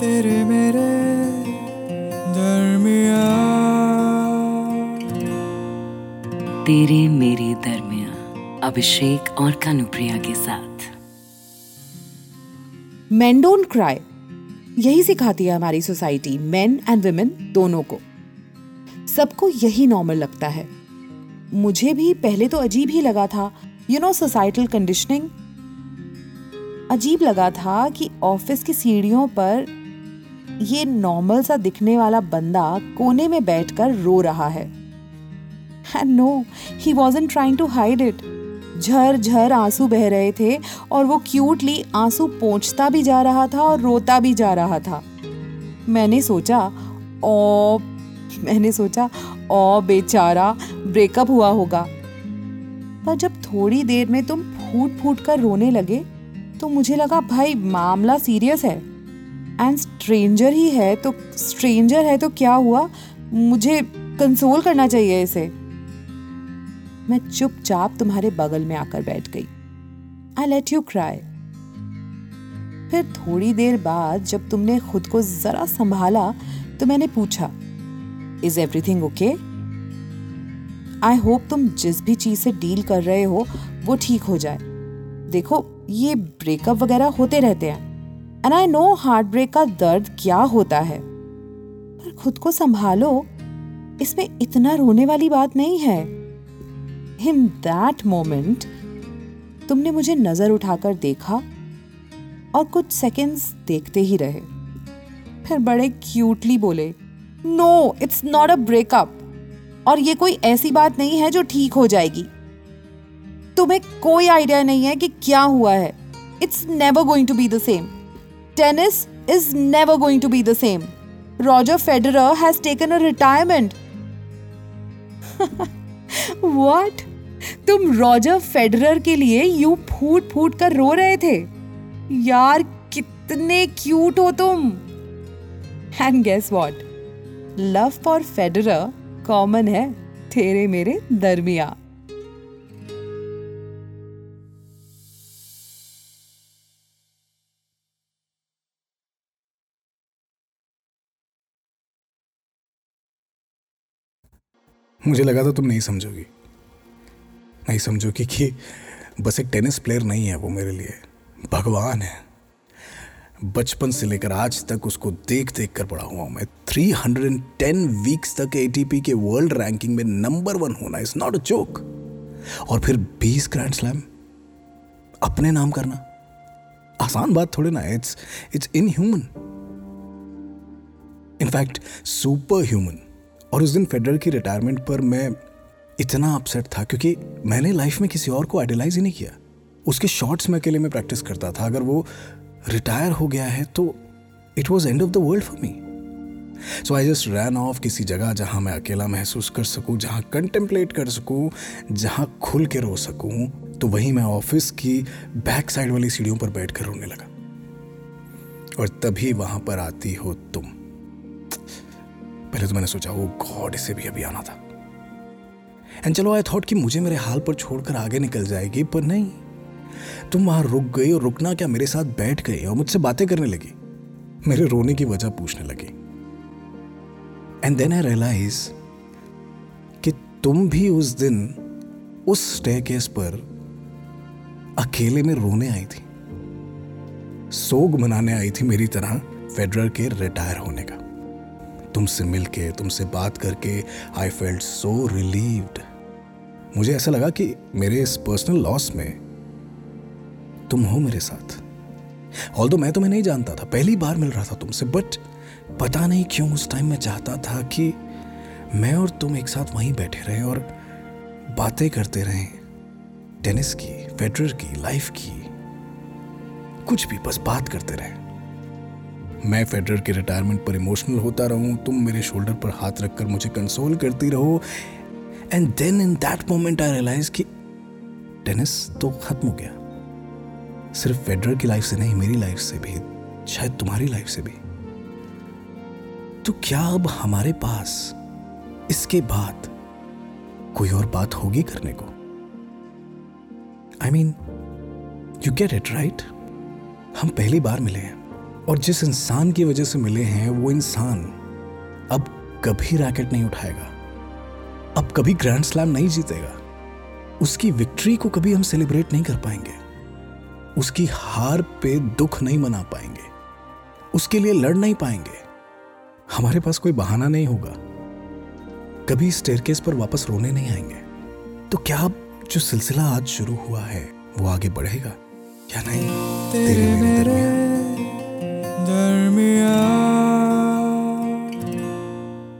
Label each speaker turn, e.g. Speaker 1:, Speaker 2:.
Speaker 1: तेरे मेरे दरमिया
Speaker 2: तेरे मेरे दरमिया अभिषेक और कानुप्रिया के साथ।
Speaker 3: Men don't cry यही सिखाती है हमारी सोसाइटी मेन एंड वुमेन दोनों को। सबको यही नॉर्मल लगता है। मुझे भी पहले तो अजीब ही लगा था यू नो सोसाइटल कंडीशनिंग अजीब लगा था कि ऑफ़िस की सीढ़ियों पर ये नॉर्मल सा दिखने वाला बंदा कोने में बैठकर रो रहा है। No he was wasn't trying to hide it झर झर आँसू बह रहे थे और वो क्यूटली आँसू पोंछता भी जा रहा था और रोता भी जा रहा था। मैंने सोचा, ओ, मैंने सोचा, ओ, बेचारा ब्रेकअप हुआ होगा। पर जब थोड़ी देर में तुम फूट फूट कर रोने लगे तो मुझे लगा, भाई, मामला सीरियस है। स्ट्रेंजर ही है तो स्ट्रेंजर है तो क्या हुआ? मुझे कंसोल करना चाहिए इसे। मैं चुपचाप तुम्हारे बगल में आकर बैठ गई। आई लेट यू क्राई फिर थोड़ी देर बाद जब तुमने खुद को जरा संभाला तो मैंने पूछा is everything okay I hope तुम जिस भी चीज़ से डील कर रहे हो, वो ठीक हो जाए। देखो, ये ब्रेकअप वगैरह होते रहते हैं। And I know heart break का दर्द क्या होता है। पर खुद को संभालो, इसमें इतना रोने वाली बात नहीं है। इन दैट मोमेंट तुमने मुझे नज़र उठाकर देखा और कुछ सेकंड्स देखते ही रहे। फिर बड़े क्यूटली बोले no it's not a breakup और ये कोई ऐसी बात नहीं है जो ठीक हो जाएगी। तुम्हें कोई आइडिया नहीं है कि क्या हुआ है। It's never going to be the same tennis is never going to be the same Roger Federer has taken a retirement what तुम रॉजर फेडरर के लिए यू फूट फूट कर रो रहे थे? यार, कितने क्यूट हो तुम। And guess what love for Federer common है तेरे मेरे दरमिया
Speaker 4: मुझे लगा था तुम नहीं समझोगी। नहीं समझोगी कि बस एक टेनिस प्लेयर नहीं है वो मेरे लिए। भगवान है। बचपन से लेकर आज तक उसको देख देख कर बड़ा हुआ मैं 310 वीक्स तक एटीपी के वर्ल्ड रैंकिंग में नंबर वन होना इज़ नॉट अ जोक और फिर 20 ग्रैंड स्लैम अपने नाम करना। आसान बात थोड़ी ना it's it's inhuman in fact super human और उस दिन फेडरल की रिटायरमेंट पर मैं इतना अपसेट था क्योंकि मैंने लाइफ में किसी और को आइडलाइज ही नहीं किया। उसके शॉट्स में अकेले में प्रैक्टिस करता था। अगर वो रिटायर हो गया है तो it was end of the world for me so I just ran off किसी जगह जहाँ मैं अकेला महसूस कर सकूँ, जहाँ कंटेम्पलेट कर सकूँ, जहाँ खुल के रो सकूँ तो वहीं मैं ऑफ़िस की बैक साइड वाली सीढ़ियों पर बैठ कर रोने लगा। और तभी वहाँ पर आती हो तुम। पहले तो मैंने सोचा वो गॉड, इसे भी अभी आना था। एंड चलो आई थॉट कि मुझे मेरे हाल पर छोड़कर आगे निकल जाएगी, पर नहीं। तुम वहाँ रुक गई और रुकना क्या मेरे साथ बैठ गई और मुझसे बातें करने लगी? मेरे रोने की वजह पूछने लगी। एंड देन आई रियलाइज़ कि तुम भी उस दिन उस स्टेकेस पर अकेले में रोने आई थी। सोग मनाने आई थी मेरी तरह फेडरल के रिटायर होने का। तुमसे मिलके, तुमसे बात करके आई फेल्ट सो रिलीव्ड मुझे ऐसा लगा कि मेरे इस पर्सनल लॉस में तुम हो मेरे साथ। ऑल मैं तुम्हें नहीं जानता था, पहली बार मिल रहा था तुमसे बट पता नहीं क्यों उस टाइम मैं चाहता था कि मैं और तुम एक साथ वहीं बैठे रहे और बातें करते रहे। टेनिस की फेडरर की लाइफ की, कुछ भी, बस बात करते रहे। मैं फेडरर के रिटायरमेंट पर इमोशनल होता रहूँ, तुम मेरे शोल्डर पर हाथ रखकर मुझे कंसोल करती रहो। And then in that moment I realize कि टेनिस तो खत्म हो गया। सिर्फ़ फेडरर की लाइफ से नहीं, मेरी लाइफ से भी, शायद तुम्हारी लाइफ से भी। तो क्या अब हमारे पास इसके बाद कोई और बात होगी करने को? I mean you get it right हम पहली बार मिले हैं। और जिस इंसान की वजह से मिले हैं वो इंसान अब कभी रैकेट नहीं उठाएगा, अब कभी ग्रैंड स्लैम नहीं जीतेगा। उसकी विक्ट्री को कभी हम सेलिब्रेट नहीं कर पाएँगे। उसकी हार पे दुख नहीं मना पाएँगे। उसके लिए लड़ नहीं पाएँगे। हमारे पास कोई बहाना नहीं होगा। कभी स्टेयरकेस पर वापस रोने नहीं आएँगे। तो क्या जो सिलसिला आज शुरू हुआ है, वो आगे बढ़ेगा या नहीं? तेरे मेरे दरमियान।